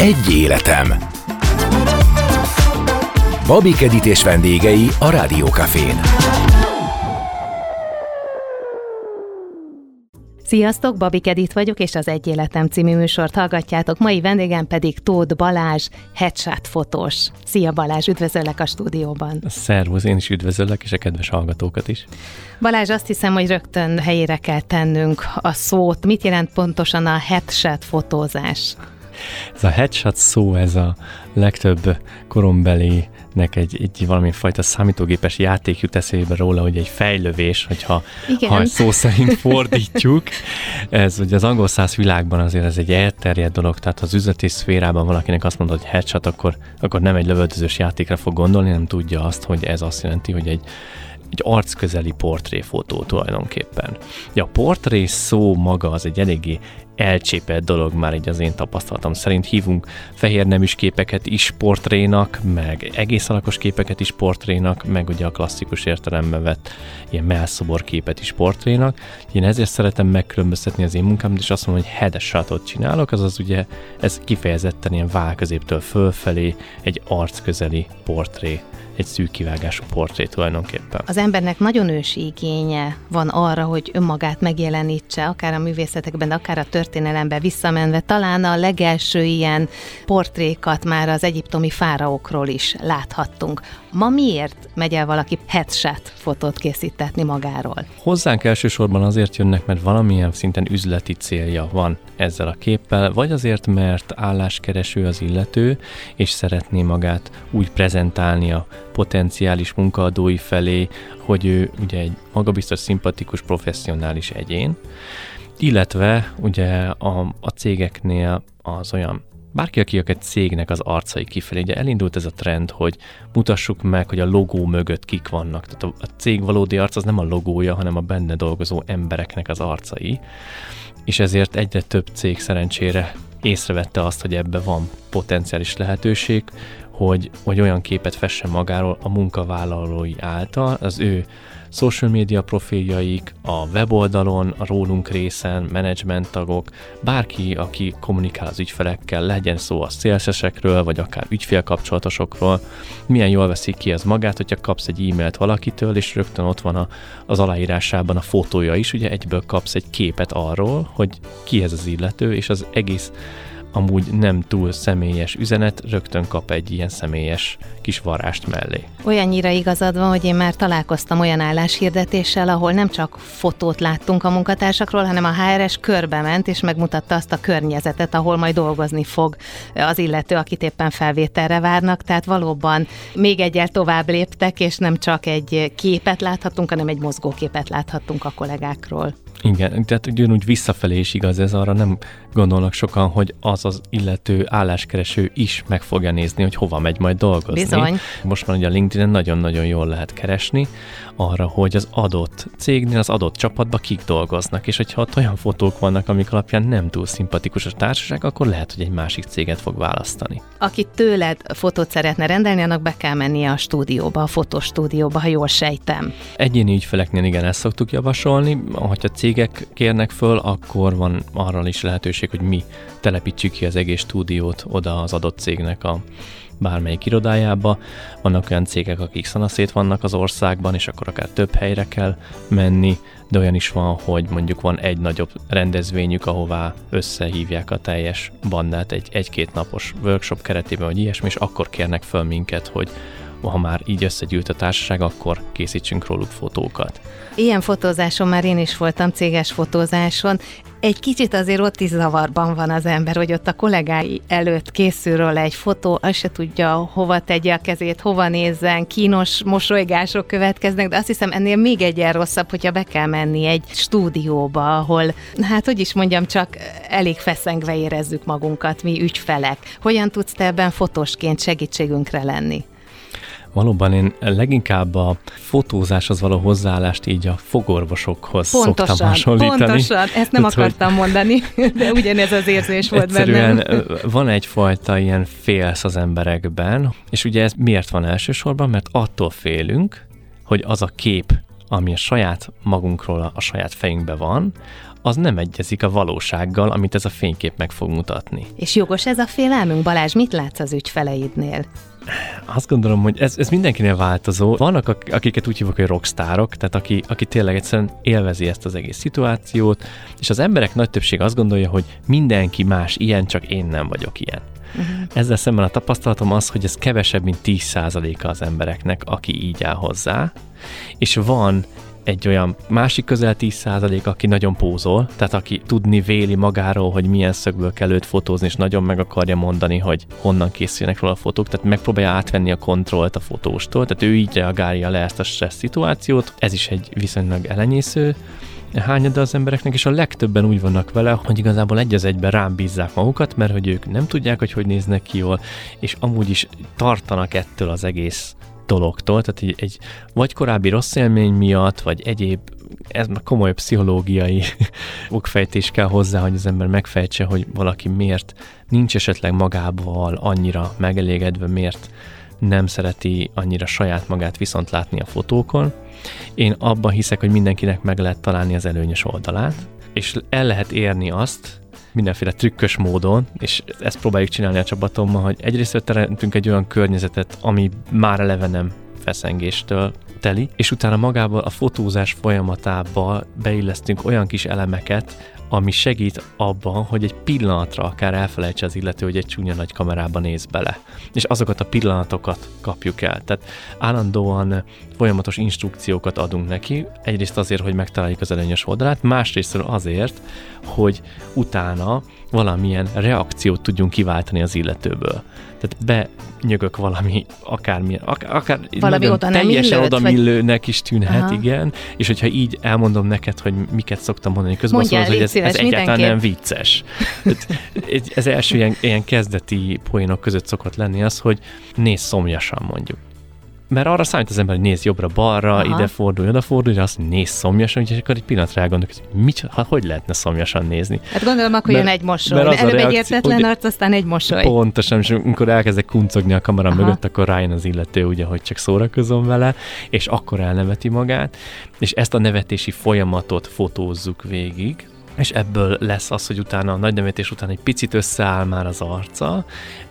Egy életem. Babik Edit és vendégei a Rádiókafén. Sziasztok, Babik Edit vagyok, és az Egy Életem című műsort hallgatjátok. Mai vendégem pedig Tóth Balázs, headshot fotós. Szia Balázs, üdvözöllek a stúdióban. Szervusz, én is üdvözöllek, és a kedves hallgatókat is. Balázs, azt hiszem, hogy rögtön helyére kell tennünk a szót. Mit jelent pontosan a headshot fotózás? Ez a headshot szó, ez a legtöbb korombelinek egy, egy valami fajta számítógépes játék jut eszébe róla, hogy egy fejlövés, hogyha Igen. ha szó szerint fordítjuk. Ez ugye az angol száz világban azért ez egy elterjedt dolog, tehát az üzleti szférában valakinek azt mondod, hogy headshot, akkor, akkor nem egy lövöldözős játékra fog gondolni, nem tudja azt, hogy ez azt jelenti, hogy egy egy arcközeli portréfotó tulajdonképpen. Ja, a portré szó maga az egy eléggé elcsépelt dolog már így az én tapasztalatom szerint. Hívunk fehér neműs képeket is portrénak, meg egész alakos képeket is portrénak, meg ugye a klasszikus értelemben vett ilyen melszobor képet is portrénak. Én ezért szeretem megkülönböztetni az én munkámat, és azt mondom, hogy headshotot csinálok, azaz ugye ez kifejezetten ilyen válközéptől fölfelé egy arcközeli portré egy szűk kivágású portré tulajdonképpen. Az embernek nagyon ősi igénye van arra, hogy önmagát megjelenítse, akár a művészetekben, akár a történelemben visszamenve. Talán a legelső ilyen portrékat már az egyiptomi fáraokról is láthattunk. Ma miért megy el valaki headshot fotót készítetni magáról? Hozzánk elsősorban azért jönnek, mert valamilyen szinten üzleti célja van ezzel a képpel, vagy azért, mert álláskereső az illető, és szeretné magát úgy prezentálni a potenciális munkaadói felé, hogy ő ugye egy magabiztos, szimpatikus, professzionális egyén, illetve ugye a, a cégeknél az olyan bárki, aki egy cégnek az arcai kifelé, ugye elindult ez a trend, hogy mutassuk meg, hogy a logó mögött kik vannak. Tehát a, cég valódi arc az nem a logója, hanem a benne dolgozó embereknek az arcai. És ezért egyre több cég szerencsére észrevette azt, hogy ebbe van potenciális lehetőség, hogy, hogy olyan képet fessen magáról a munkavállalói által, az ő social media profiljaik, a weboldalon, a rólunk részen, menedzsment tagok, bárki, aki kommunikál az ügyfelekkel, legyen szó a szélszesekről, vagy akár ügyfélkapcsolatosokról, milyen jól veszik ki ez magát, hogyha kapsz egy e-mailt valakitől, és rögtön ott van a, az aláírásában a fotója is, ugye egyből kapsz egy képet arról, hogy ki ez az illető, és az egész amúgy nem túl személyes üzenet, rögtön kap egy ilyen személyes kis varást mellé. Olyannyira igazad van, hogy én már találkoztam olyan álláshirdetéssel, ahol nem csak fotót láttunk a munkatársakról, hanem a HRS körbe ment, és megmutatta azt a környezetet, ahol majd dolgozni fog az illető, akit éppen felvételre várnak. Tehát valóban még egyel tovább léptek, és nem csak egy képet láthatunk, hanem egy mozgóképet láthattunk a kollégákról. Igen, tehát ugyanúgy visszafelé is igaz ez, arra nem gondolnak sokan, hogy az az illető álláskereső is meg fogja nézni, hogy hova megy majd dolgozni. Bizony. Most már ugye a LinkedIn nagyon-nagyon jól lehet keresni arra, hogy az adott cégnél, az adott csapatban kik dolgoznak, és hogyha ott olyan fotók vannak, amik alapján nem túl szimpatikus a társaság, akkor lehet, hogy egy másik céget fog választani. Aki tőled fotót szeretne rendelni, annak be kell mennie a stúdióba, a fotostúdióba, ha jól sejtem. Egyéni ügyfeleknél igen, ezt szoktuk javasolni. Ha cégek kérnek föl, akkor van arra is lehetőség, hogy mi telepítsük ki az egész stúdiót oda az adott cégnek a bármelyik irodájába. Vannak olyan cégek, akik szanaszét vannak az országban, és akkor akár több helyre kell menni, de olyan is van, hogy mondjuk van egy nagyobb rendezvényük, ahová összehívják a teljes bandát egy egy-két napos workshop keretében, vagy ilyesmi, és akkor kérnek föl minket, hogy ha már így összegyűlt a társaság, akkor készítsünk róluk fotókat. Ilyen fotózáson már én is voltam, céges fotózáson. Egy kicsit azért ott is zavarban van az ember, hogy ott a kollégái előtt készül róla egy fotó, azt se tudja, hova tegye a kezét, hova nézzen, kínos mosolygások következnek, de azt hiszem ennél még egyen rosszabb, hogyha be kell menni egy stúdióba, ahol, hát hogy is mondjam, csak elég feszengve érezzük magunkat, mi ügyfelek. Hogyan tudsz te ebben fotósként segítségünkre lenni? Valóban én leginkább a fotózáshoz való hozzáállást így a fogorvosokhoz pontosan, szoktam hasonlítani. Pontosan, ezt nem akartam hogy... mondani, de ugyanez az érzés volt egyszerűen bennem. van egyfajta ilyen félsz az emberekben, és ugye ez miért van elsősorban? Mert attól félünk, hogy az a kép, ami a saját magunkról, a saját fejünkben van, az nem egyezik a valósággal, amit ez a fénykép meg fog mutatni. És jogos ez a félelmünk? Balázs, mit látsz az ügyfeleidnél? Azt gondolom, hogy ez, ez mindenkinél változó. Vannak, akiket úgy hívok, hogy rockstárok, tehát aki, aki tényleg egyszerűen élvezi ezt az egész szituációt, és az emberek nagy többség azt gondolja, hogy mindenki más ilyen, csak én nem vagyok ilyen. Uh-huh. Ezzel szemben a tapasztalatom az, hogy ez kevesebb, mint 10%-a az embereknek, aki így áll hozzá, és van egy olyan másik közel 10% aki nagyon pózol, tehát aki tudni véli magáról, hogy milyen szögből kell őt fotózni, és nagyon meg akarja mondani, hogy honnan készülnek róla a fotók, tehát megpróbálja átvenni a kontrollt a fotóstól, tehát ő így reagálja le ezt a stressz szituációt, ez is egy viszonylag elenyésző hányada az embereknek, és a legtöbben úgy vannak vele, hogy igazából egy az egyben rám bízzák magukat, mert hogy ők nem tudják, hogy hogy néznek ki jól, és amúgy is tartanak ettől az egész dologtól, tehát egy, egy vagy korábbi rossz élmény miatt, vagy egyéb, ez már komoly pszichológiai okfejtés kell hozzá, hogy az ember megfejtse, hogy valaki miért nincs esetleg magával annyira megelégedve, miért nem szereti annyira saját magát viszont látni a fotókon. Én abban hiszek, hogy mindenkinek meg lehet találni az előnyös oldalát, és el lehet érni azt, mindenféle trükkös módon, és ezt próbáljuk csinálni a csapatommal, hogy egyrészt teremtünk egy olyan környezetet, ami már eleve nem feszengéstől teli, és utána magába a fotózás folyamatába beillesztünk olyan kis elemeket, ami segít abban, hogy egy pillanatra akár elfelejtse az illető, hogy egy csúnya nagy kamerába néz bele. És azokat a pillanatokat kapjuk el. Tehát állandóan folyamatos instrukciókat adunk neki, egyrészt azért, hogy megtaláljuk az előnyös oldalát, másrészt azért, hogy utána valamilyen reakciót tudjunk kiváltani az illetőből. Tehát benyögök valami, akármilyen, akár, akár valami oda teljesen illőtt, oda vagy... millőnek is tűnhet, Aha. igen, és hogyha így elmondom neked, hogy miket szoktam mondani közben, Mondjál, mondod, hogy ez, ez egyáltalán nem vicces. Egy- Ez első ilyen, ilyen kezdeti poénok között szokott lenni az, hogy nézz szomjasan mondjuk. Mert arra számít az ember, hogy néz jobbra-balra, Aha. ide fordulj, oda fordulj, de azt néz szomjasan, úgyhogy akkor egy pillanatra elgondolok, hogy mit, ha, hogy lehetne szomjasan nézni. Hát gondolom, akkor Mert- jön egy mosoly. mert Előbb egy értetlen arc, aztán egy mosoly. Pontosan, és amikor elkezdek kuncogni a kamera Aha. mögött, akkor rájön az illető, ugye, hogy csak szórakozom vele, és akkor elneveti magát, és ezt a nevetési folyamatot fotózzuk végig, és ebből lesz az, hogy utána a nagy nevetés után egy picit összeáll már az arca,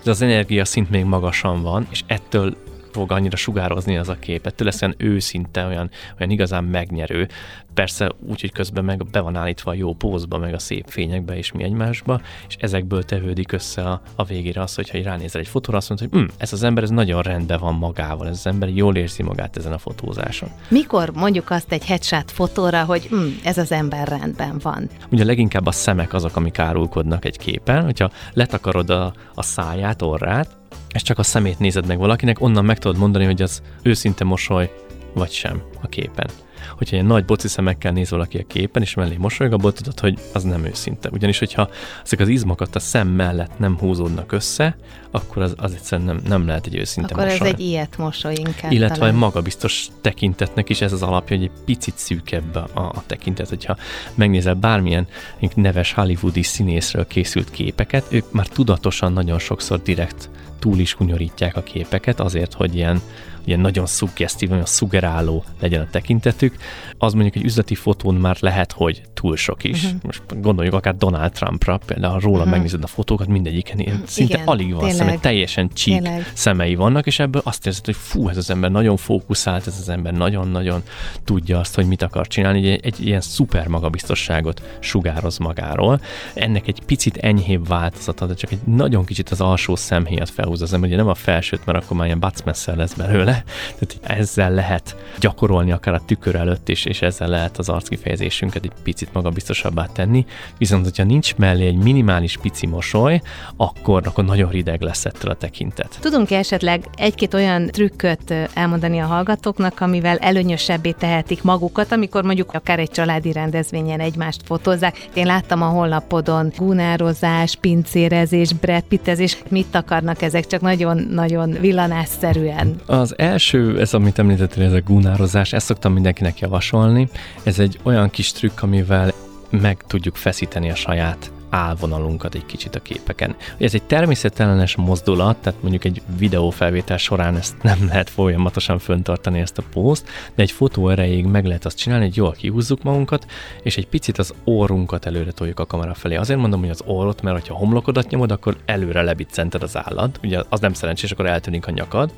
de az energia szint még magasan van, és ettől fog annyira sugározni az a kép. Ettől lesz olyan őszinte, olyan, olyan igazán megnyerő. Persze úgy, hogy közben meg be van állítva a jó pózba, meg a szép fényekbe és mi egymásba, és ezekből tevődik össze a, a végére az, hogyha ránézel egy fotóra, azt mondod, hogy hm, ez az ember ez nagyon rendben van magával, ez az ember jól érzi magát ezen a fotózáson. Mikor mondjuk azt egy headshot fotóra, hogy hm, ez az ember rendben van? Ugye leginkább a szemek azok, amik árulkodnak egy képen, hogyha letakarod a, a száját, orrát, és csak a szemét nézed meg valakinek, onnan meg tudod mondani, hogy az őszinte mosoly, vagy sem a képen. Hogyha ilyen nagy boci szemekkel néz valaki a képen, és mellé mosolyog, abból tudod, hogy az nem őszinte. Ugyanis, hogyha ezek az izmokat a szem mellett nem húzódnak össze, akkor az, az egyszerűen nem, nem lehet egy őszinte Akkor mosoly. ez egy ilyet mosoly inkább. Illetve talán. egy magabiztos tekintetnek is ez az alapja, hogy egy picit szűkebb a, a tekintet. Hogyha megnézel bármilyen neves hollywoodi színészről készült képeket, ők már tudatosan nagyon sokszor direkt túl is hunyorítják a képeket azért, hogy ilyen, ilyen nagyon szuggesztív, nagyon szugeráló legyen a tekintetük. Az mondjuk egy üzleti fotón már lehet, hogy túl sok is. Uh-huh. Most gondoljuk akár Donald Trumpra, például ha róla uh-huh. megnézed a fotókat, mindegyiken ilyen szinte Igen, alig van tényleg. szeme, teljesen csík Tényleg. szemei vannak, és ebből azt érzed, hogy fú, ez az ember nagyon fókuszált, ez az ember nagyon-nagyon tudja azt, hogy mit akar csinálni, egy, egy ilyen szuper magabiztosságot sugároz magáról. Ennek egy picit enyhébb változata, de csak egy nagyon kicsit az alsó szemhéjat felhúz az ember, ugye nem a felsőt, mert akkor már ilyen lesz belőle, tehát ezzel lehet gyakorolni akár a tükör előtt is, és ezzel lehet az arckifejezésünket egy picit magabiztosabbá tenni. Viszont, hogyha nincs mellé egy minimális pici mosoly, akkor, akkor nagyon rideg lesz ettől a tekintet. Tudunk-e esetleg egy-két olyan trükköt elmondani a hallgatóknak, amivel előnyösebbé tehetik magukat, amikor mondjuk akár egy családi rendezvényen egymást fotózzák. Én láttam a honlapodon gunározás, pincérezés, brettpittezés, mit akarnak ezek, csak nagyon-nagyon villanásszerűen. Az első, ez amit említettél, ez a gunározás, ezt szoktam mindenkinek javasolni. Ez egy olyan kis trükk, amivel meg tudjuk feszíteni a saját állvonalunkat egy kicsit a képeken. Ez egy természetellenes mozdulat, tehát mondjuk egy videófelvétel során ezt nem lehet folyamatosan föntartani ezt a pózt, de egy fotó erejéig meg lehet azt csinálni, hogy jól kihúzzuk magunkat, és egy picit az orrunkat előre toljuk a kamera felé. Azért mondom, hogy az orrot, mert ha homlokodat nyomod, akkor előre lebiccented az állad, ugye az nem szerencsés, akkor eltűnik a nyakad,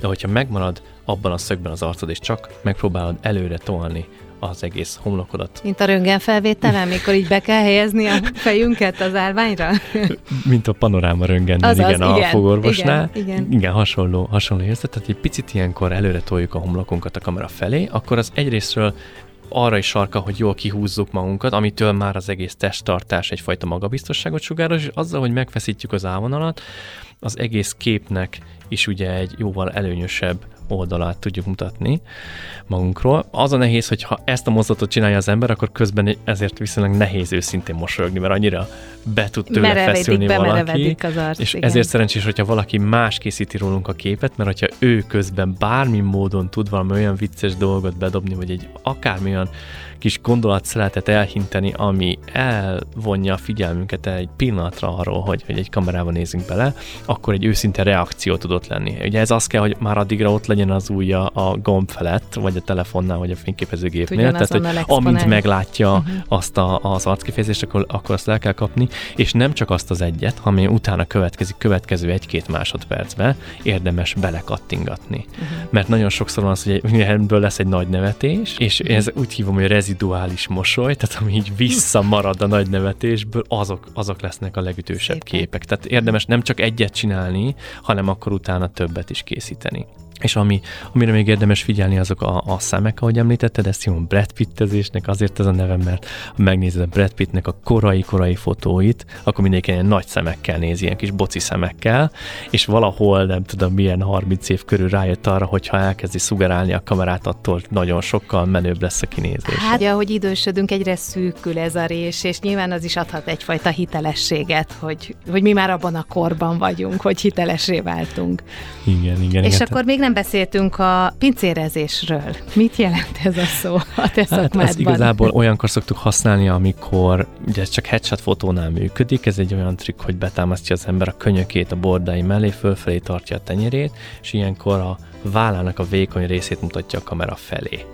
de hogyha megmarad abban a szögben az arcod, és csak megpróbálod előre tolni az egész homlokodat. Mint a röntgenfelvételen, mikor így be kell helyezni a fejünket az állványra? Mint a panoráma röntgen, igen, igen, a fogorvosnál. Igen, igen. igen hasonló, hasonló érzet, tehát egy picit ilyenkor előre toljuk a homlokunkat a kamera felé, akkor az egyrésztről arra is sarka, hogy jól kihúzzuk magunkat, amitől már az egész testtartás egyfajta magabiztosságot sugároz, és azzal, hogy megfeszítjük az állvonalat, az egész képnek is ugye egy jóval előnyösebb oldalát tudjuk mutatni magunkról. Az a nehéz, hogy ha ezt a mozdulatot csinálja az ember, akkor közben ezért viszonylag nehéz őszintén mosolyogni, mert annyira be tud tőle Merevedik, feszülni valaki. Az arc, és igen. ezért szerencsés, hogyha valaki más készíti rólunk a képet, mert hogyha ő közben bármi módon tud valami olyan vicces dolgot bedobni, vagy egy akármilyen kis gondolatszeletet elhinteni, ami elvonja a figyelmünket egy pillanatra arról, hogy, hogy egy kamerában nézünk bele, akkor egy őszinte reakció tudott lenni. Ugye ez az kell, hogy már addigra ott legyen az ujja a gomb felett, vagy a telefonnál, vagy a fényképezőgépnél. Tehát, hogy amint meglátja uh-huh. azt a, az arckifejezést, akkor, akkor azt el kell kapni, és nem csak azt az egyet, ami utána következik, következő egy-két másodpercbe érdemes belekattingatni. Uh-huh. Mert nagyon sokszor van az, hogy ebből lesz egy nagy nevetés, és uh-huh. ez úgy hívom, hogy reziduális mosoly, tehát ami így visszamarad a nagy nevetésből, azok, azok lesznek a legütősebb Szépen. képek. Tehát érdemes nem csak egyet csinálni, hanem akkor utána többet is készíteni. És ami, amire még érdemes figyelni, azok a, a szemek, ahogy említetted, ezt hívom Brad Pittezésnek, azért ez a nevem, mert ha megnézed a Brad Pittnek a korai-korai fotóit, akkor mindenki ilyen nagy szemekkel néz, ilyen kis boci szemekkel, és valahol, nem tudom, milyen 30 év körül rájött arra, hogy ha elkezdi szugerálni a kamerát, attól nagyon sokkal menőbb lesz a kinézés. Hát, ja, hogy idősödünk, egyre szűkül ez a rés, és nyilván az is adhat egyfajta hitelességet, hogy, hogy mi már abban a korban vagyunk, hogy hitelesé váltunk. Igen, igen. És igen. akkor még nem beszéltünk a pincérezésről. Mit jelent ez a szó a te hát ezt igazából olyankor szoktuk használni, amikor ugye ez csak headshot fotónál működik, ez egy olyan trükk, hogy betámasztja az ember a könyökét a bordái mellé, fölfelé tartja a tenyerét, és ilyenkor a vállának a vékony részét mutatja a kamera felé.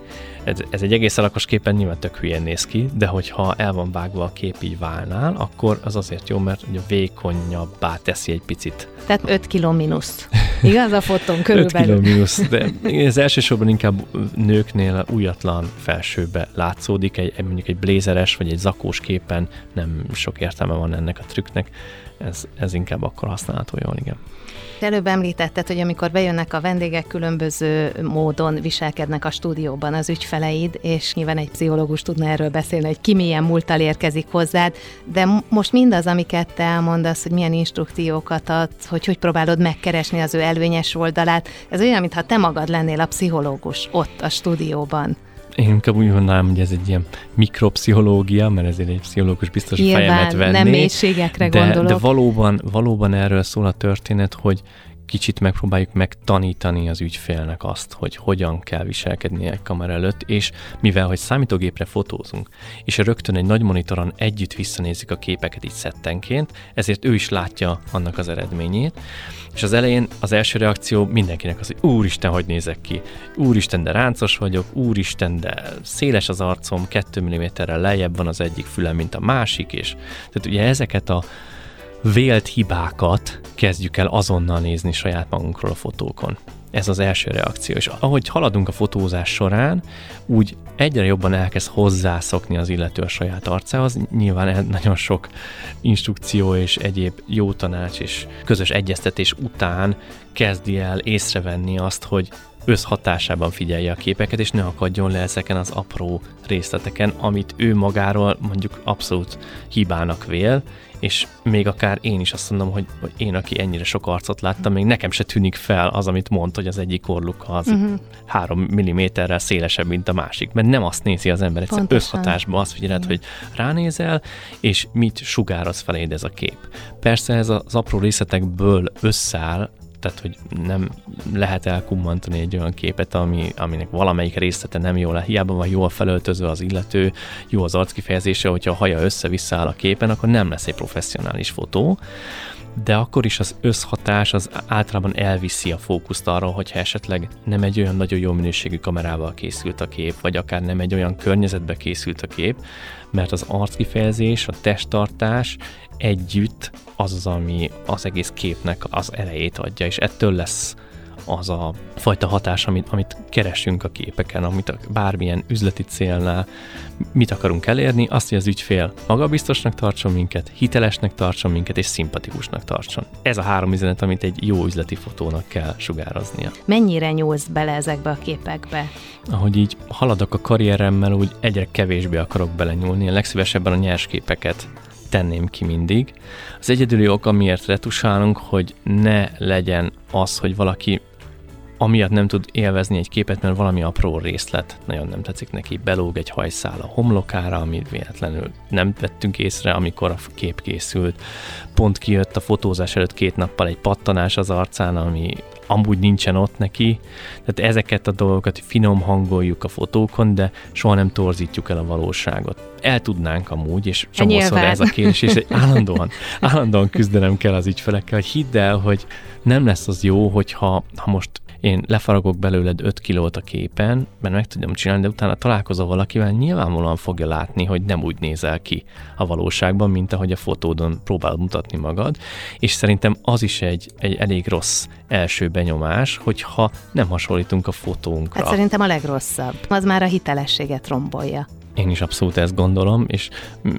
Ez, ez egy egész alakos képen nyilván tök hülyén néz ki, de hogyha el van vágva a kép így válnál, akkor az azért jó, mert ugye vékonyabbá teszi egy picit. Tehát 5 kg mínusz. Igaz a fotón körülbelül? 5 kg mínusz, de ez elsősorban inkább nőknél újatlan felsőbe látszódik, egy, mondjuk egy blézeres vagy egy zakós képen nem sok értelme van ennek a trükknek, ez, ez inkább akkor használható jól, igen. Előbb említetted, hogy amikor bejönnek a vendégek, különböző módon viselkednek a stúdióban az ügyfeleid, és nyilván egy pszichológus tudna erről beszélni, hogy ki milyen múltal érkezik hozzád, de most mindaz, amiket te elmondasz, hogy milyen instrukciókat adsz, hogy hogy próbálod megkeresni az ő előnyes oldalát, ez olyan, mintha te magad lennél a pszichológus ott a stúdióban. Én inkább úgy mondanám, hogy ez egy ilyen mikropszichológia, mert ezért egy pszichológus biztos Nyilván, fejemet venni. nem mélységekre de, gondolok. De valóban, valóban erről szól a történet, hogy kicsit megpróbáljuk megtanítani az ügyfélnek azt, hogy hogyan kell viselkedni egy kamera előtt, és mivel, hogy számítógépre fotózunk, és rögtön egy nagy monitoron együtt visszanézik a képeket így szettenként, ezért ő is látja annak az eredményét, és az elején az első reakció mindenkinek az, hogy úristen, hogy nézek ki, úristen, de ráncos vagyok, úristen, de széles az arcom, 2 mm-rel lejjebb van az egyik fülem, mint a másik, és tehát ugye ezeket a vélt hibákat kezdjük el azonnal nézni saját magunkról a fotókon. Ez az első reakció. És ahogy haladunk a fotózás során, úgy egyre jobban elkezd hozzászokni az illető a saját arcához. Nyilván nagyon sok instrukció és egyéb jó tanács és közös egyeztetés után kezdi el észrevenni azt, hogy összhatásában figyelje a képeket, és ne akadjon le ezeken az apró részleteken, amit ő magáról mondjuk abszolút hibának vél, és még akár én is azt mondom, hogy, hogy én, aki ennyire sok arcot láttam, még nekem se tűnik fel az, amit mond, hogy az egyik orluk az uh-huh. három milliméterrel szélesebb, mint a másik, mert nem azt nézi az ember, egyszer összhatásban azt figyeled, hogy ránézel, és mit sugároz feléd ez a kép. Persze ez az apró részletekből összeáll tehát hogy nem lehet elkummantani egy olyan képet, ami, aminek valamelyik részlete nem jól, hiába van jól felöltözve az illető, jó az arckifejezése, hogyha a haja össze-vissza áll a képen, akkor nem lesz egy professzionális fotó. De akkor is az összhatás az általában elviszi a fókuszt arra, hogyha esetleg nem egy olyan nagyon jó minőségű kamerával készült a kép, vagy akár nem egy olyan környezetbe készült a kép, mert az arckifejezés, a testtartás együtt az az, ami az egész képnek az elejét adja, és ettől lesz az a fajta hatás, amit, amit keresünk a képeken, amit a bármilyen üzleti célnál mit akarunk elérni, azt, hogy az ügyfél magabiztosnak tartson minket, hitelesnek tartson minket, és szimpatikusnak tartson. Ez a három üzenet, amit egy jó üzleti fotónak kell sugároznia. Mennyire nyúlsz bele ezekbe a képekbe? Ahogy így haladok a karrieremmel, úgy egyre kevésbé akarok belenyúlni. Én legszívesebben a nyers képeket tenném ki mindig. Az egyedüli ok, amiért retusálunk, hogy ne legyen az, hogy valaki amiatt nem tud élvezni egy képet, mert valami apró részlet nagyon nem tetszik neki. Belóg egy hajszál a homlokára, amit véletlenül nem vettünk észre, amikor a kép készült. Pont kijött a fotózás előtt két nappal egy pattanás az arcán, ami amúgy nincsen ott neki. Tehát ezeket a dolgokat finom hangoljuk a fotókon, de soha nem torzítjuk el a valóságot. El tudnánk amúgy, és csomószor ez a kérdés, és állandóan, állandóan küzdenem kell az ügyfelekkel, hogy hidd el, hogy nem lesz az jó, hogyha ha most én lefaragok belőled 5 kilót a képen, mert meg tudom csinálni, de utána találkozol valakivel, nyilvánvalóan fogja látni, hogy nem úgy nézel ki a valóságban, mint ahogy a fotódon próbál mutatni magad, és szerintem az is egy, egy elég rossz első benyomás, hogyha nem hasonlítunk a fotónkra. Hát szerintem a legrosszabb. Az már a hitelességet rombolja. Én is abszolút ezt gondolom, és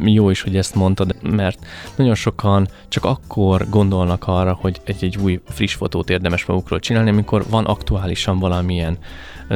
jó is, hogy ezt mondtad, mert nagyon sokan csak akkor gondolnak arra, hogy egy, egy új, friss fotót érdemes magukról csinálni, amikor van aktuálisan valamilyen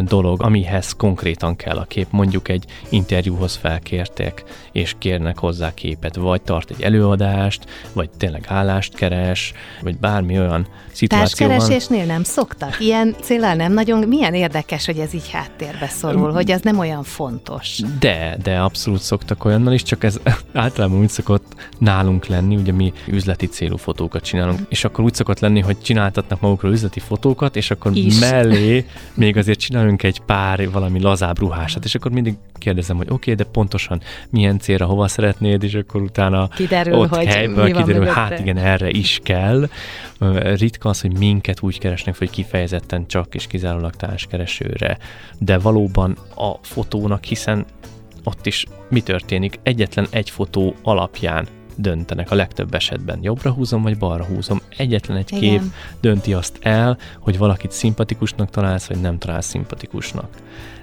dolog, amihez konkrétan kell a kép. Mondjuk egy interjúhoz felkértek, és kérnek hozzá képet, vagy tart egy előadást, vagy tényleg állást keres, vagy bármi olyan szituáció Társkeresésnél nem szoktak? Ilyen célral nem nagyon? Milyen érdekes, hogy ez így háttérbe szorul, hogy ez nem olyan fontos. De, de abszolút szoktak olyannal is, csak ez általában úgy szokott nálunk lenni, ugye mi üzleti célú fotókat csinálunk, és akkor úgy szokott lenni, hogy csináltatnak magukról üzleti fotókat, és akkor is. mellé még azért csinálunk egy pár valami lazább ruhásat, és akkor mindig kérdezem, hogy oké, okay, de pontosan milyen célra, hova szeretnéd, és akkor utána kiderül, ott hogy helyből kiderül, hát igen, erre is kell. Ritka az, hogy minket úgy keresnek, hogy kifejezetten csak és kizárólag társkeresőre, de valóban a fotónak, hiszen ott is mi történik? Egyetlen egy fotó alapján döntenek a legtöbb esetben. Jobbra húzom, vagy balra húzom. Egyetlen egy Igen. kép dönti azt el, hogy valakit szimpatikusnak találsz, vagy nem találsz szimpatikusnak.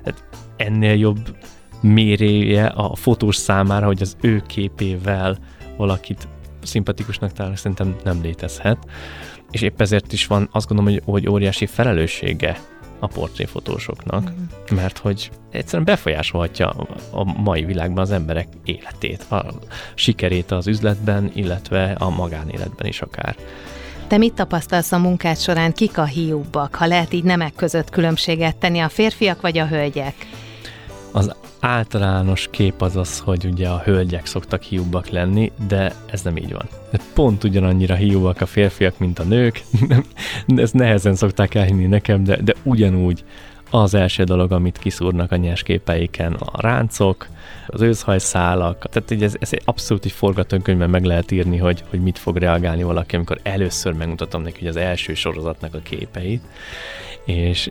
Tehát ennél jobb méréje a fotós számára, hogy az ő képével valakit szimpatikusnak találni, szerintem nem létezhet. És épp ezért is van, azt gondolom, hogy, hogy óriási felelőssége a portréfotósoknak, mm. mert hogy egyszerűen befolyásolhatja a mai világban az emberek életét, a sikerét az üzletben, illetve a magánéletben is akár. Te mit tapasztalsz a munkád során, kik a hiúbbak, ha lehet így nemek között különbséget tenni, a férfiak vagy a hölgyek? Az általános kép az az, hogy ugye a hölgyek szoktak hiúbbak lenni, de ez nem így van. Pont ugyanannyira hiúbbak a férfiak, mint a nők. Ezt nehezen szokták elhinni nekem, de, de ugyanúgy az első dolog, amit kiszúrnak a nyers képeiken, a ráncok, az őszhajszálak. Tehát így ez, ez egy abszolút egy forgatókönyvben meg lehet írni, hogy, hogy mit fog reagálni valaki, amikor először megmutatom neki az első sorozatnak a képeit. És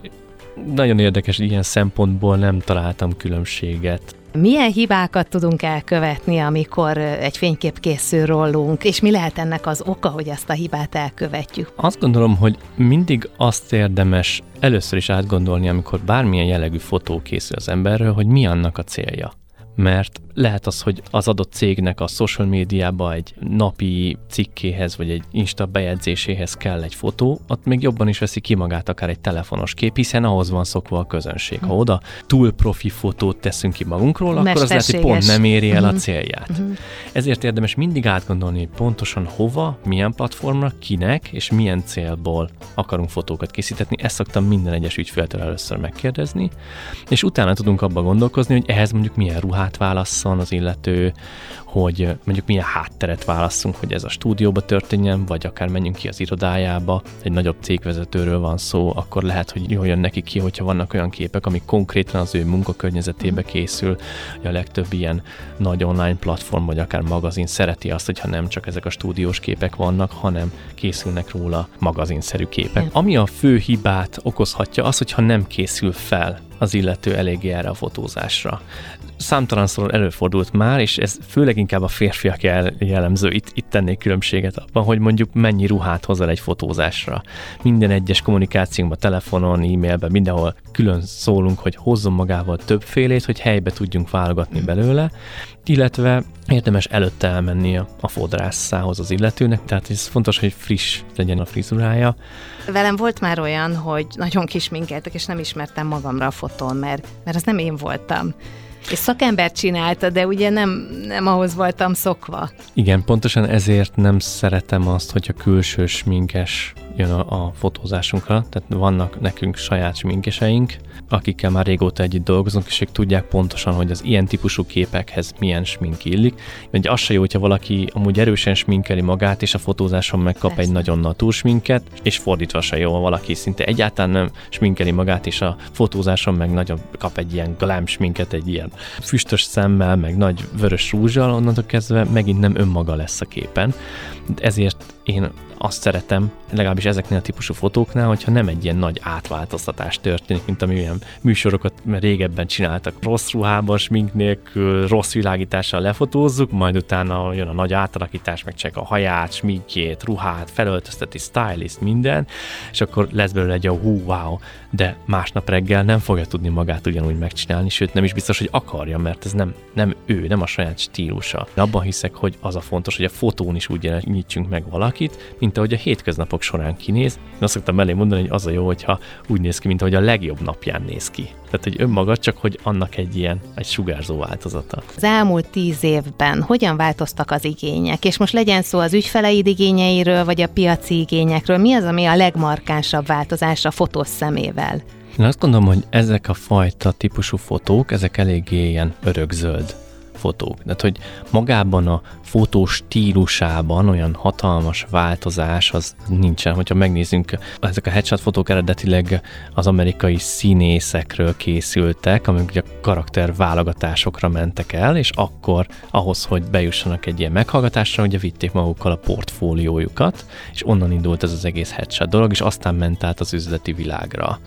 nagyon érdekes, ilyen szempontból nem találtam különbséget. Milyen hibákat tudunk elkövetni, amikor egy fénykép készül rólunk, és mi lehet ennek az oka, hogy ezt a hibát elkövetjük? Azt gondolom, hogy mindig azt érdemes először is átgondolni, amikor bármilyen jellegű fotó készül az emberről, hogy mi annak a célja mert lehet az, hogy az adott cégnek a social médiába egy napi cikkéhez, vagy egy Insta bejegyzéséhez kell egy fotó, ott még jobban is veszi ki magát akár egy telefonos kép, hiszen ahhoz van szokva a közönség. Ha oda túl profi fotót teszünk ki magunkról, akkor az lehet, hogy pont nem éri el a célját. Uh-huh. Ezért érdemes mindig átgondolni, hogy pontosan hova, milyen platformra, kinek és milyen célból akarunk fotókat készíteni. Ezt szoktam minden egyes ügyféltől először megkérdezni, és utána tudunk abba gondolkozni, hogy ehhez mondjuk milyen ruhát válasz válasszon az illető, hogy mondjuk milyen hátteret válasszunk, hogy ez a stúdióba történjen, vagy akár menjünk ki az irodájába, egy nagyobb cégvezetőről van szó, akkor lehet, hogy jól jön neki ki, hogyha vannak olyan képek, amik konkrétan az ő munkakörnyezetébe készül. A legtöbb ilyen nagy online platform, vagy akár magazin szereti azt, hogyha nem csak ezek a stúdiós képek vannak, hanem készülnek róla magazinszerű képek. Ami a fő hibát okozhatja, az, hogyha nem készül fel az illető eléggé erre a fotózásra. Számtalanszor előfordult már, és ez főleg inkább a férfiak jellemző, itt, itt tennék különbséget abban, hogy mondjuk mennyi ruhát hozzá egy fotózásra. Minden egyes kommunikációnkban, telefonon, e-mailben, mindenhol külön szólunk, hogy hozzon magával többfélét, hogy helybe tudjunk válogatni belőle, illetve érdemes előtte elmenni a fodrászához az illetőnek, tehát ez fontos, hogy friss legyen a frizurája. Velem volt már olyan, hogy nagyon kis minkeltek, és nem ismertem magamra a fotón, mert, mert az nem én voltam. És szakember csinálta, de ugye nem, nem ahhoz voltam szokva. Igen, pontosan ezért nem szeretem azt, hogy a külső sminkes jön a, a fotózásunkra, tehát vannak nekünk saját sminkeseink, akikkel már régóta együtt dolgozunk, és ők tudják pontosan, hogy az ilyen típusú képekhez milyen smink illik. Mert az se jó, hogyha valaki amúgy erősen sminkeli magát, és a fotózáson megkap Persze. egy nagyon natúr sminket, és fordítva se jó, ha valaki szinte egyáltalán nem sminkeli magát, és a fotózáson meg nagyon kap egy ilyen glam sminket, egy ilyen füstös szemmel, meg nagy vörös rúzsal, onnantól kezdve megint nem önmaga lesz a képen. Ezért én azt szeretem, legalábbis ezeknél a típusú fotóknál, hogyha nem egy ilyen nagy átváltoztatás történik, mint ami olyan műsorokat régebben csináltak. Rossz ruhában, smink nélkül, rossz világítással lefotózzuk, majd utána jön a nagy átalakítás, meg csak a haját, sminkjét, ruhát, felöltözteti, stylist, minden, és akkor lesz belőle egy a hú, wow, de másnap reggel nem fogja tudni magát ugyanúgy megcsinálni, sőt nem is biztos, hogy akarja, mert ez nem, nem ő, nem a saját stílusa. Abban hiszek, hogy az a fontos, hogy a fotón is úgy nyitsünk meg valakit, mint ahogy a hétköznapok során kinéz. Én azt szoktam elé mondani, hogy az a jó, hogyha úgy néz ki, mint ahogy a legjobb napján néz ki. Tehát, hogy önmaga csak, hogy annak egy ilyen, egy sugárzó változata. Az elmúlt tíz évben hogyan változtak az igények? És most legyen szó az ügyfeleid igényeiről, vagy a piaci igényekről. Mi az, ami a legmarkánsabb változás a fotós szemével? Én azt gondolom, hogy ezek a fajta típusú fotók, ezek eléggé ilyen örökzöld fotók. Tehát, hogy magában a fotó stílusában olyan hatalmas változás az nincsen. Hogyha megnézzünk, ezek a headshot fotók eredetileg az amerikai színészekről készültek, amik ugye karakter válogatásokra mentek el, és akkor ahhoz, hogy bejussanak egy ilyen meghallgatásra, ugye vitték magukkal a portfóliójukat, és onnan indult ez az egész headshot dolog, és aztán ment át az üzleti világra.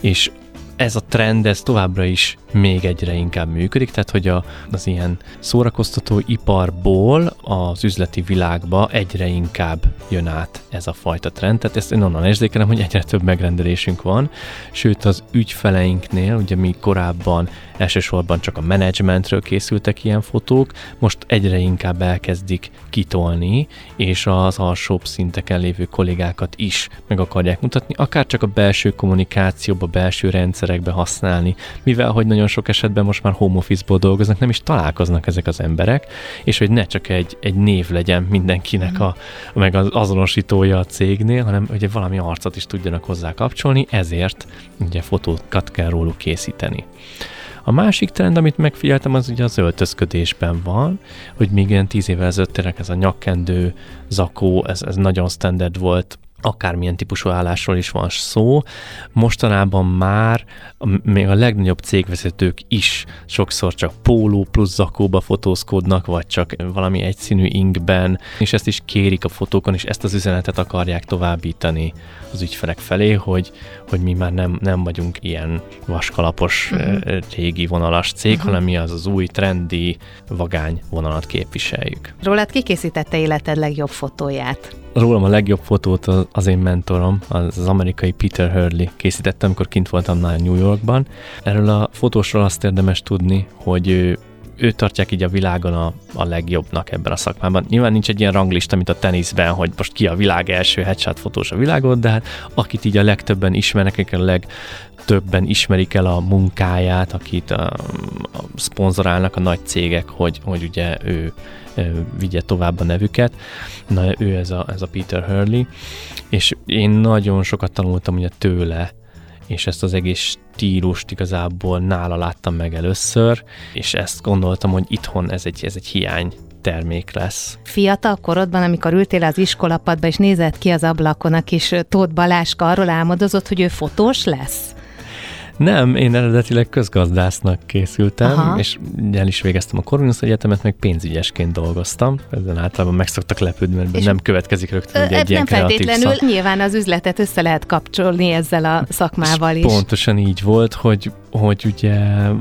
És ez a trend, ez továbbra is még egyre inkább működik, tehát hogy a, az ilyen szórakoztató iparból az üzleti világba egyre inkább jön át ez a fajta trend, tehát ezt én onnan érzékelem, hogy egyre több megrendelésünk van, sőt az ügyfeleinknél, ugye mi korábban elsősorban csak a menedzsmentről készültek ilyen fotók, most egyre inkább elkezdik kitolni, és az alsóbb szinteken lévő kollégákat is meg akarják mutatni, akár csak a belső kommunikációba, belső rendszerekbe használni, mivel hogy nagyon sok esetben most már home office-ból dolgoznak, nem is találkoznak ezek az emberek, és hogy ne csak egy, egy név legyen mindenkinek a, meg az azonosítója a cégnél, hanem hogy valami arcot is tudjanak hozzá kapcsolni, ezért ugye fotókat kell róluk készíteni. A másik trend, amit megfigyeltem, az ugye az öltözködésben van, hogy még ilyen tíz évvel ezelőtt ez a nyakkendő, zakó, ez, ez nagyon standard volt akármilyen típusú állásról is van szó. Mostanában már még a legnagyobb cégvezetők is sokszor csak póló plusz zakóba fotózkodnak, vagy csak valami egyszínű inkben, és ezt is kérik a fotókon, és ezt az üzenetet akarják továbbítani az ügyfelek felé, hogy, hogy mi már nem, nem vagyunk ilyen vaskalapos, uh-huh. régi vonalas cég, uh-huh. hanem mi az az új, trendi, vagány vonalat képviseljük. Rólad kikészítette életed legjobb fotóját? Rólam a legjobb fotót az én mentorom, az, amerikai Peter Hurley készítette, amikor kint voltam nála New Yorkban. Erről a fotósról azt érdemes tudni, hogy ő őt tartják így a világon a, a legjobbnak ebben a szakmában. Nyilván nincs egy ilyen ranglista, mint a teniszben, hogy most ki a világ első headshot fotós a világon, de hát akit így a legtöbben ismernek, akik a legtöbben ismerik el a munkáját, akit a, a szponzorálnak a nagy cégek, hogy, hogy ugye ő vigye tovább a nevüket. Na, ő ez a, ez a Peter Hurley, és én nagyon sokat tanultam ugye tőle, és ezt az egész stílust igazából nála láttam meg először, és ezt gondoltam, hogy itthon ez egy, ez egy hiány termék lesz. Fiatal korodban, amikor ültél az iskolapadba, és nézett ki az ablakon, a kis Tóth Baláska arról álmodozott, hogy ő fotós lesz? Nem, én eredetileg közgazdásznak készültem, Aha. és el is végeztem a Corvinus Egyetemet, meg pénzügyesként dolgoztam. Ezen általában meg szoktak lepődni, mert és nem következik rögtön egy, egy ilyen Nem feltétlenül, szak. nyilván az üzletet össze lehet kapcsolni ezzel a szakmával és is. Pontosan így volt, hogy hogy ugye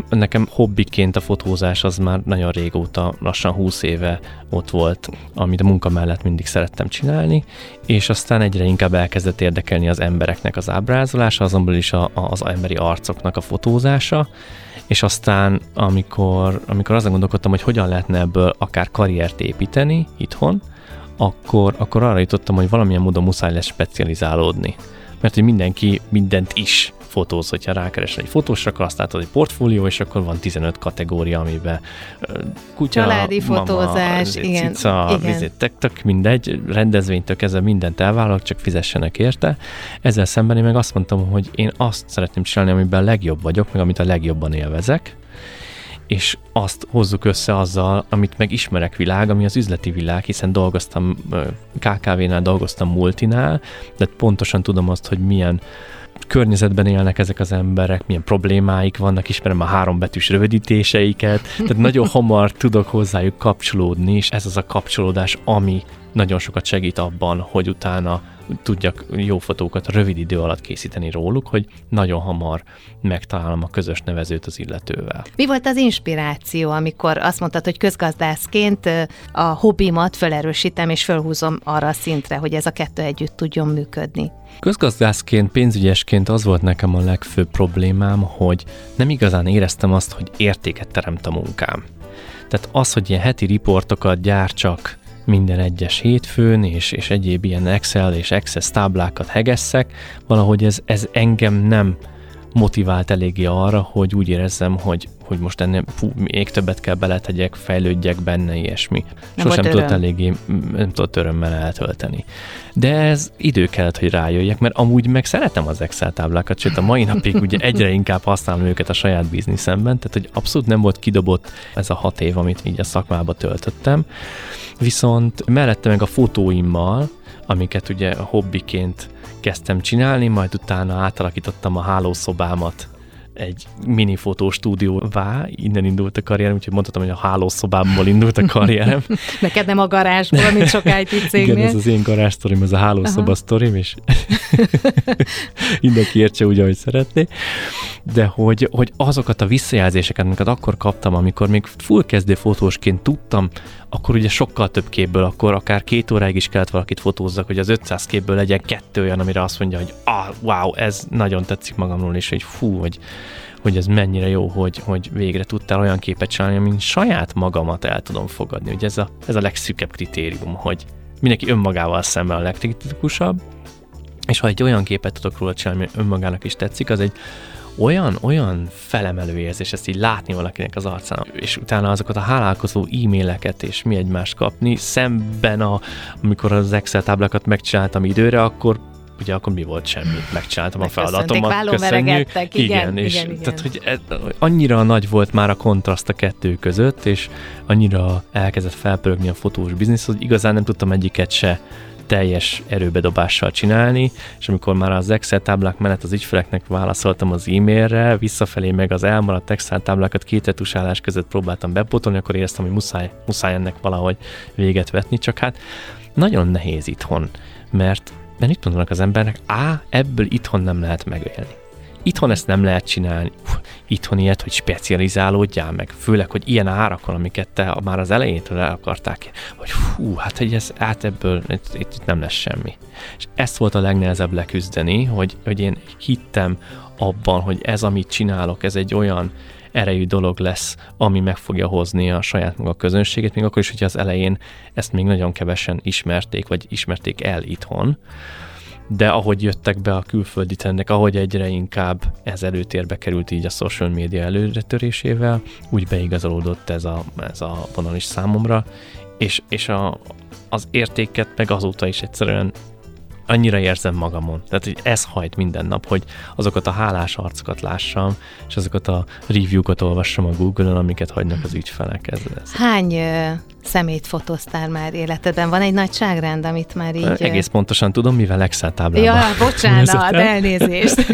nekem hobbiként a fotózás az már nagyon régóta, lassan 20 éve ott volt, amit a munka mellett mindig szerettem csinálni, és aztán egyre inkább elkezdett érdekelni az embereknek az ábrázolása, azonból is a, az emberi arcoknak a fotózása, és aztán amikor, amikor azon gondolkodtam, hogy hogyan lehetne ebből akár karriert építeni itthon, akkor, akkor arra jutottam, hogy valamilyen módon muszáj lesz specializálódni. Mert hogy mindenki mindent is fotóz, hogyha rákeresel egy fotósra, azt látod, hogy portfólió, és akkor van 15 kategória, amiben kutya, Családi mama, fotózás, igen. Cica, igen. Tök, tök mindegy, rendezvénytől kezdve mindent elvállalok, csak fizessenek érte. Ezzel szemben én meg azt mondtam, hogy én azt szeretném csinálni, amiben legjobb vagyok, meg amit a legjobban élvezek, és azt hozzuk össze azzal, amit meg ismerek világ, ami az üzleti világ, hiszen dolgoztam KKV-nál, dolgoztam multinál, de pontosan tudom azt, hogy milyen környezetben élnek ezek az emberek, milyen problémáik vannak, ismerem a hárombetűs rövidítéseiket, tehát nagyon hamar tudok hozzájuk kapcsolódni, és ez az a kapcsolódás, ami nagyon sokat segít abban, hogy utána tudjak jó fotókat rövid idő alatt készíteni róluk, hogy nagyon hamar megtalálom a közös nevezőt az illetővel. Mi volt az inspiráció, amikor azt mondtad, hogy közgazdászként a hobbimat felerősítem és felhúzom arra a szintre, hogy ez a kettő együtt tudjon működni? Közgazdászként, pénzügyesként az volt nekem a legfőbb problémám, hogy nem igazán éreztem azt, hogy értéket teremt a munkám. Tehát az, hogy ilyen heti riportokat gyártsak minden egyes hétfőn, és, és egyéb ilyen Excel és Access táblákat hegesszek, valahogy ez, ez engem nem motivált eléggé arra, hogy úgy érezzem, hogy, hogy most ennél fú, még többet kell beletegyek, fejlődjek benne, ilyesmi. Nem Sosem tudott eléggé, nem tudott örömmel eltölteni. De ez idő kellett, hogy rájöjjek, mert amúgy meg szeretem az Excel táblákat, sőt a mai napig ugye egyre inkább használom őket a saját bizniszemben, tehát hogy abszolút nem volt kidobott ez a hat év, amit így a szakmába töltöttem. Viszont mellette meg a fotóimmal, amiket ugye hobbiként kezdtem csinálni, majd utána átalakítottam a hálószobámat egy mini fotostúdióvá, innen indult a karrierem, úgyhogy mondhatom, hogy a hálószobámból indult a karrierem. Neked nem a garázsból, mint sok IT cégnél. Igen, ez az én garázs sztorim, ez a hálószoba Aha. sztorim, és mindenki értse úgy, ahogy szeretné. De hogy, hogy azokat a visszajelzéseket, amiket akkor kaptam, amikor még full kezdő fotósként tudtam, akkor ugye sokkal több képből, akkor akár két óráig is kellett valakit fotózzak, hogy az 500 képből legyen kettő olyan, amire azt mondja, hogy ah, wow, ez nagyon tetszik magamról, és hogy fú, hogy hogy ez mennyire jó, hogy, hogy végre tudtál olyan képet csinálni, amin saját magamat el tudom fogadni. Ugye ez a, ez a legszűkebb kritérium, hogy mindenki önmagával szemben a legkritikusabb, és ha egy olyan képet tudok róla csinálni, ami önmagának is tetszik, az egy olyan, olyan felemelő érzés ezt így látni valakinek az arcán, és utána azokat a hálálkozó e-maileket és mi egymást kapni, szemben a, amikor az Excel táblákat megcsináltam időre, akkor ugye akkor mi volt semmi, megcsináltam a feladatomat, köszönjük. Igen, igen, és igen, igen. Tehát, hogy ez, annyira nagy volt már a kontraszt a kettő között, és annyira elkezdett felpörögni a fotós biznisz, hogy igazán nem tudtam egyiket se teljes erőbedobással csinálni, és amikor már az Excel táblák mellett az ügyfeleknek válaszoltam az e-mailre, visszafelé meg az elmaradt Excel táblákat két retusálás között próbáltam bepótolni, akkor éreztem, hogy muszáj, muszáj ennek valahogy véget vetni, csak hát nagyon nehéz itthon, mert mert itt mondanak az embernek, á, ebből itthon nem lehet megélni. Itthon ezt nem lehet csinálni. Uf, itthon ilyet, hogy specializálódjál meg, főleg, hogy ilyen árakon, amiket te már az elejétől el akarták, hogy hú, hát hogy ez, át ebből itt, itt nem lesz semmi. És ezt volt a legnehezebb leküzdeni, hogy, hogy én hittem abban, hogy ez, amit csinálok, ez egy olyan erejű dolog lesz, ami meg fogja hozni a saját maga közönségét, még akkor is, hogyha az elején ezt még nagyon kevesen ismerték, vagy ismerték el itthon. De ahogy jöttek be a külföldi trendek, ahogy egyre inkább ez előtérbe került így a social media előretörésével, úgy beigazolódott ez a, ez a vonal is számomra, és, és a, az értéket meg azóta is egyszerűen annyira érzem magamon. Tehát, hogy ez hajt minden nap, hogy azokat a hálás arcokat lássam, és azokat a review-kat olvassam a Google-on, amiket hagynak az ügyfelek. Ez, ez. Hány ö, szemét fotóztál már életedben? Van egy nagyságrend, amit már így... Egész pontosan tudom, mivel Excel táblában. Ja, bocsánat, elnézést.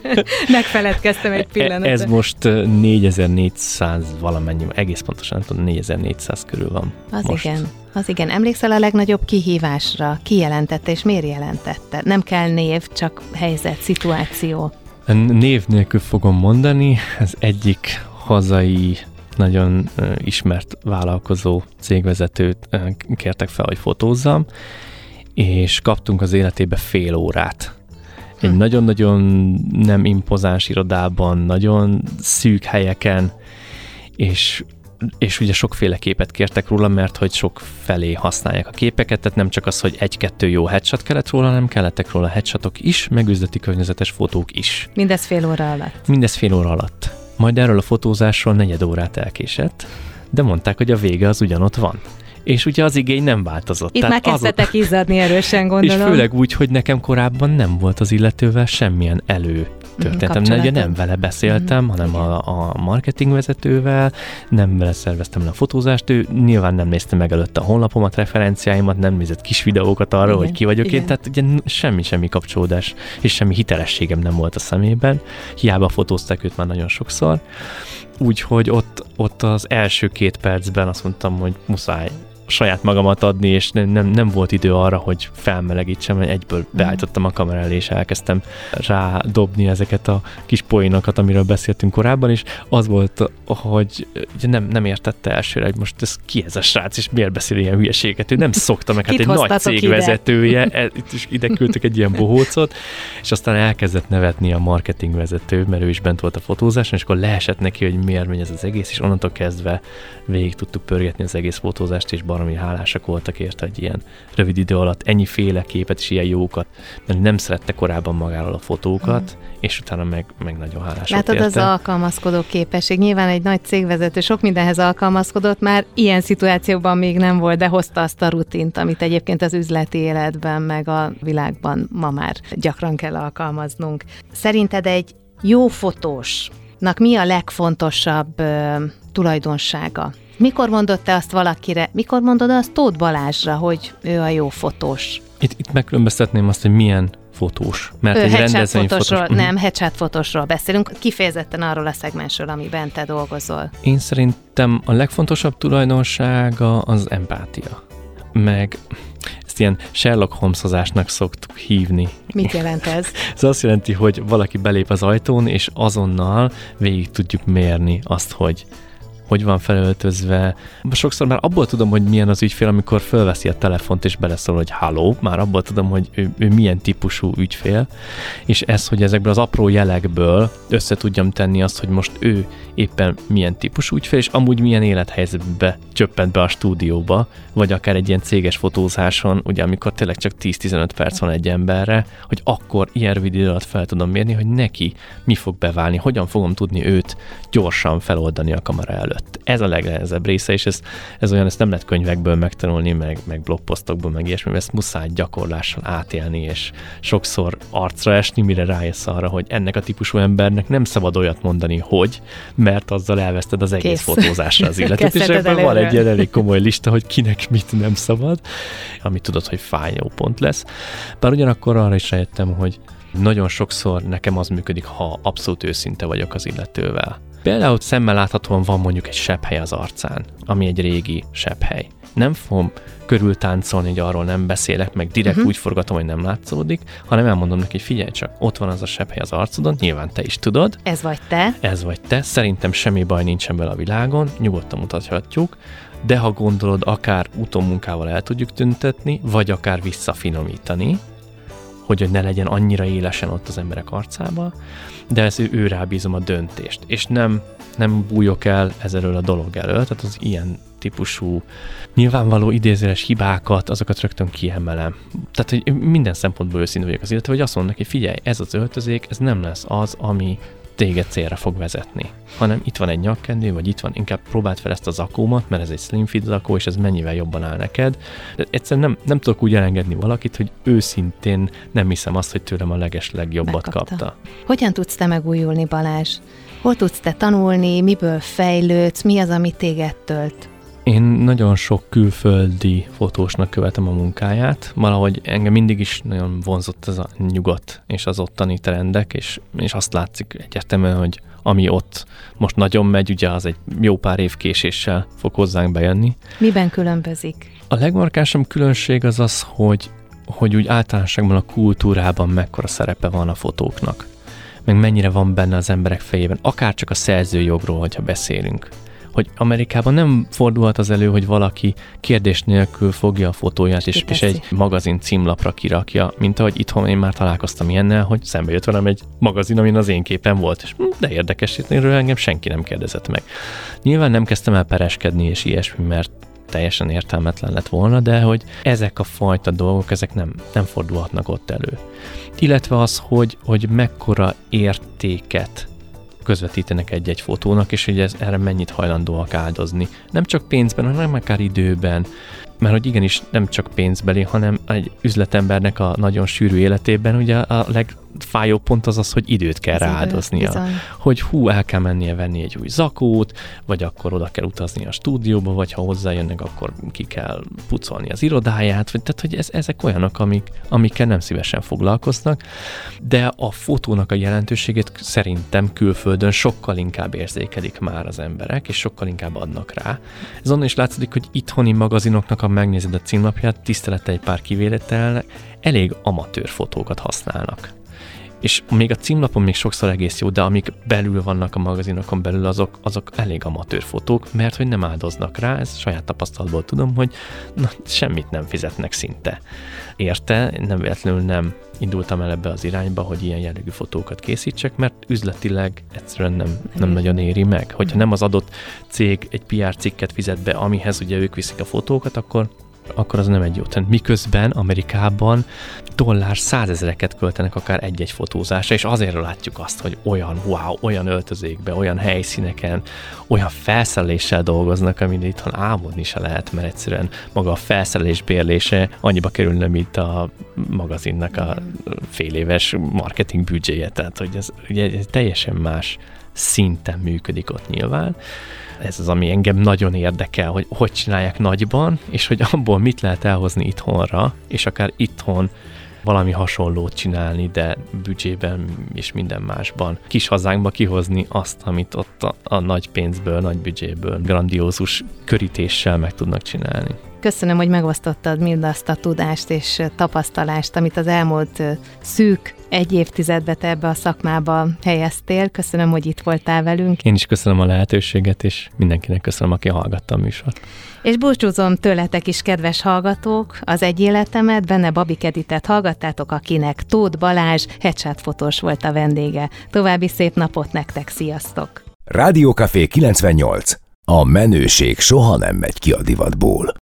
Megfeledkeztem egy pillanatra. Ez most 4400 valamennyi, egész pontosan tudom, 4400 körül van. Az most. igen. Az igen. Emlékszel a legnagyobb kihívásra? Ki jelentette és miért jelentette? Nem kell név, csak helyzet, szituáció. Név nélkül fogom mondani, ez egyik hazai nagyon ismert vállalkozó cégvezetőt kértek fel, hogy fotózzam, és kaptunk az életébe fél órát. Egy hm. nagyon-nagyon nem impozáns irodában, nagyon szűk helyeken, és és ugye sokféle képet kértek róla, mert hogy sok felé használják a képeket, tehát nem csak az, hogy egy-kettő jó headshot kellett róla, hanem kellettek róla headshotok is, meg üzleti környezetes fotók is. Mindez fél óra alatt? Mindez fél óra alatt. Majd erről a fotózásról negyed órát elkésett, de mondták, hogy a vége az ugyanott van és ugye az igény nem változott. Itt Tehát már kezdtetek azok... izzadni erősen, gondolom. És főleg úgy, hogy nekem korábban nem volt az illetővel semmilyen elő történetem. Mm, ugye nem vele beszéltem, mm, hanem a, a marketingvezetővel, nem vele szerveztem le a fotózást, ő nyilván nem nézte meg előtte a honlapomat, referenciáimat, nem nézett kis videókat igen, hogy ki vagyok igen. én, tehát ugye semmi-semmi kapcsolódás és semmi hitelességem nem volt a szemében. Hiába fotózták őt már nagyon sokszor. Úgyhogy ott, ott az első két percben azt mondtam, hogy muszáj saját magamat adni, és nem, nem, nem volt idő arra, hogy felmelegítsem, egyből mhm. beállítottam a kamera elé, és elkezdtem rádobni ezeket a kis poénokat, amiről beszéltünk korábban, és az volt, hogy nem, nem értette elsőre, hogy most ez ki ez a srác, és miért beszél ilyen hülyeséget. Ő nem szokta meg, hát egy nagy cégvezetője, ide? E, itt is ide küldtük egy ilyen bohócot, és aztán elkezdett nevetni a marketingvezető, mert ő is bent volt a fotózáson, és akkor leesett neki, hogy miért megy ez az egész, és onnantól kezdve végig tudtuk pörgetni az egész fotózást, és baromi hálásak voltak érte, hogy ilyen rövid idő alatt ennyi féle képet és ilyen jókat, mert nem szerette korábban magáról a fotókat, mm. és utána meg, meg nagyon hálás Látod, érte. az alkalmazkodó képesség. Nyilván egy nagy cégvezető sok mindenhez alkalmazkodott, már ilyen szituációban még nem volt, de hozta azt a rutint, amit egyébként az üzleti életben, meg a világban ma már gyakran kell alkalmaznunk. Szerinted egy jó fotósnak mi a legfontosabb ö, tulajdonsága? Mikor mondott te azt valakire, mikor mondod azt Tóth Balázsra, hogy ő a jó fotós? Itt, itt megkülönböztetném azt, hogy milyen fotós. Mert ő egy rendezvényfotósról, fotós. nem, headshot fotósról beszélünk, kifejezetten arról a szegmensről, amiben te dolgozol. Én szerintem a legfontosabb tulajdonsága az empátia. Meg ezt ilyen Sherlock Holmesozásnak szoktuk hívni. Mit jelent ez? ez azt jelenti, hogy valaki belép az ajtón, és azonnal végig tudjuk mérni azt, hogy hogy van felöltözve. Sokszor már abból tudom, hogy milyen az ügyfél, amikor fölveszi a telefont és beleszól, hogy halló, már abból tudom, hogy ő, ő milyen típusú ügyfél, és ez, hogy ezekből az apró jelekből össze tudjam tenni azt, hogy most ő éppen milyen típusú ügyfél, és amúgy milyen élethelyzetbe csöppent be a stúdióba, vagy akár egy ilyen céges fotózáson, ugye amikor tényleg csak 10-15 perc van egy emberre, hogy akkor ilyen rövid idő alatt fel tudom mérni, hogy neki mi fog beválni, hogyan fogom tudni őt gyorsan feloldani a kamera előtt. Ez a legnehezebb része, és ez, ez olyan, ezt nem lehet könyvekből megtanulni, meg, meg blogposztokból, meg ilyesmi, ezt muszáj gyakorlással átélni, és sokszor arcra esni, mire rájössz arra, hogy ennek a típusú embernek nem szabad olyat mondani, hogy, mert azzal elveszted az egész Kész. fotózásra az életet, és ebben van egy ilyen elég komoly lista, hogy kinek mit nem szabad, ami tudod, hogy fájó pont lesz. Bár ugyanakkor arra is rájöttem, hogy nagyon sokszor nekem az működik, ha abszolút őszinte vagyok az illetővel. Például szemmel láthatóan van mondjuk egy sepphely az arcán, ami egy régi sepphely. Nem fogom körül táncolni, hogy arról nem beszélek, meg direkt uh-huh. úgy forgatom, hogy nem látszódik, hanem elmondom neki, figyelj csak, ott van az a sepphely az arcodon, nyilván te is tudod. Ez vagy te. Ez vagy te. Szerintem semmi baj nincsen belőle a világon, nyugodtan mutathatjuk, de ha gondolod, akár utómunkával el tudjuk tüntetni, vagy akár visszafinomítani, hogy, hogy ne legyen annyira élesen ott az emberek arcába, de ezt ő, ő rábízom a döntést, és nem, nem bújok el ezzel a dolog elől, tehát az ilyen típusú nyilvánvaló idézőes hibákat, azokat rögtön kiemelem. Tehát, hogy minden szempontból őszintén vagyok az illetve, hogy azt mondom neki, figyelj, ez az öltözék, ez nem lesz az, ami téged célra fog vezetni, hanem itt van egy nyakkendő, vagy itt van, inkább próbáld fel ezt az akómat, mert ez egy slim fit zakó, és ez mennyivel jobban áll neked. De egyszerűen nem, nem tudok úgy elengedni valakit, hogy őszintén nem hiszem azt, hogy tőlem a leges legjobbat Megkapta. kapta. Hogyan tudsz te megújulni, Balázs? Hol tudsz te tanulni, miből fejlődsz, mi az, ami téged tölt? Én nagyon sok külföldi fotósnak követem a munkáját, valahogy engem mindig is nagyon vonzott ez a nyugat és az ottani trendek, és, és azt látszik egyértelműen, hogy ami ott most nagyon megy, ugye az egy jó pár év késéssel fog hozzánk bejönni. Miben különbözik? A legmarkásabb különbség az az, hogy, hogy úgy általánosságban a kultúrában mekkora szerepe van a fotóknak meg mennyire van benne az emberek fejében, akár csak a szerzőjogról, hogyha beszélünk hogy Amerikában nem fordulhat az elő, hogy valaki kérdés nélkül fogja a fotóját, és, és egy magazin címlapra kirakja, mint ahogy itthon én már találkoztam ilyennel, hogy szembe jött velem egy magazin, amin az én képen volt, és hm, de érdekes, erről engem senki nem kérdezett meg. Nyilván nem kezdtem el pereskedni és ilyesmi, mert teljesen értelmetlen lett volna, de hogy ezek a fajta dolgok, ezek nem, nem fordulhatnak ott elő. Illetve az, hogy, hogy mekkora értéket közvetítenek egy-egy fotónak, és hogy ez, erre mennyit hajlandóak áldozni. Nem csak pénzben, hanem akár időben, mert hogy igenis nem csak pénzbeli, hanem egy üzletembernek a nagyon sűrű életében ugye a leg, fájó pont az az, hogy időt kell rááldoznia. Hogy hú, el kell mennie venni egy új zakót, vagy akkor oda kell utazni a stúdióba, vagy ha hozzájönnek, akkor ki kell pucolni az irodáját, vagy, tehát hogy ez, ezek olyanok, amik, amikkel nem szívesen foglalkoznak, de a fotónak a jelentőségét szerintem külföldön sokkal inkább érzékelik már az emberek, és sokkal inkább adnak rá. Ez onnan is látszik, hogy itthoni magazinoknak, ha megnézed a címlapját, tisztelete egy pár kivételnek, elég amatőr fotókat használnak és még a címlapon még sokszor egész jó, de amik belül vannak a magazinokon belül, azok, azok elég amatőr fotók, mert hogy nem áldoznak rá, ez saját tapasztalatból tudom, hogy na, semmit nem fizetnek szinte. Érte, nem véletlenül nem indultam el ebbe az irányba, hogy ilyen jellegű fotókat készítsek, mert üzletileg egyszerűen nem, nem nagyon éri meg. Hogyha nem az adott cég egy PR cikket fizet be, amihez ugye ők viszik a fotókat, akkor akkor az nem egy jó trend. Miközben Amerikában dollár százezereket költenek akár egy-egy fotózásra, és azért látjuk azt, hogy olyan wow, olyan öltözékbe, olyan helyszíneken, olyan felszereléssel dolgoznak, amit itthon álmodni se lehet, mert egyszerűen maga a felszerelés bérlése annyiba kerülne, mint a magazinnak a fél éves marketing büdzséje, tehát hogy ez ugye teljesen más szinten működik ott nyilván. Ez az, ami engem nagyon érdekel, hogy hogy csinálják nagyban, és hogy abból mit lehet elhozni itthonra, és akár itthon valami hasonlót csinálni, de büdzsében és minden másban. Kis hazánkba kihozni azt, amit ott a, a nagy pénzből, nagy büdzséből, grandiózus körítéssel meg tudnak csinálni. Köszönöm, hogy megosztottad mindazt a tudást és tapasztalást, amit az elmúlt szűk egy évtizedbe te ebbe a szakmába helyeztél. Köszönöm, hogy itt voltál velünk. Én is köszönöm a lehetőséget, és mindenkinek köszönöm, aki hallgatta a műsort. És búcsúzom tőletek is, kedves hallgatók, az egy életemet, benne Babik Editet hallgattátok, akinek Tóth Balázs headshot fotós volt a vendége. További szép napot nektek, sziasztok! Rádiókafé 98. A menőség soha nem megy ki a divatból.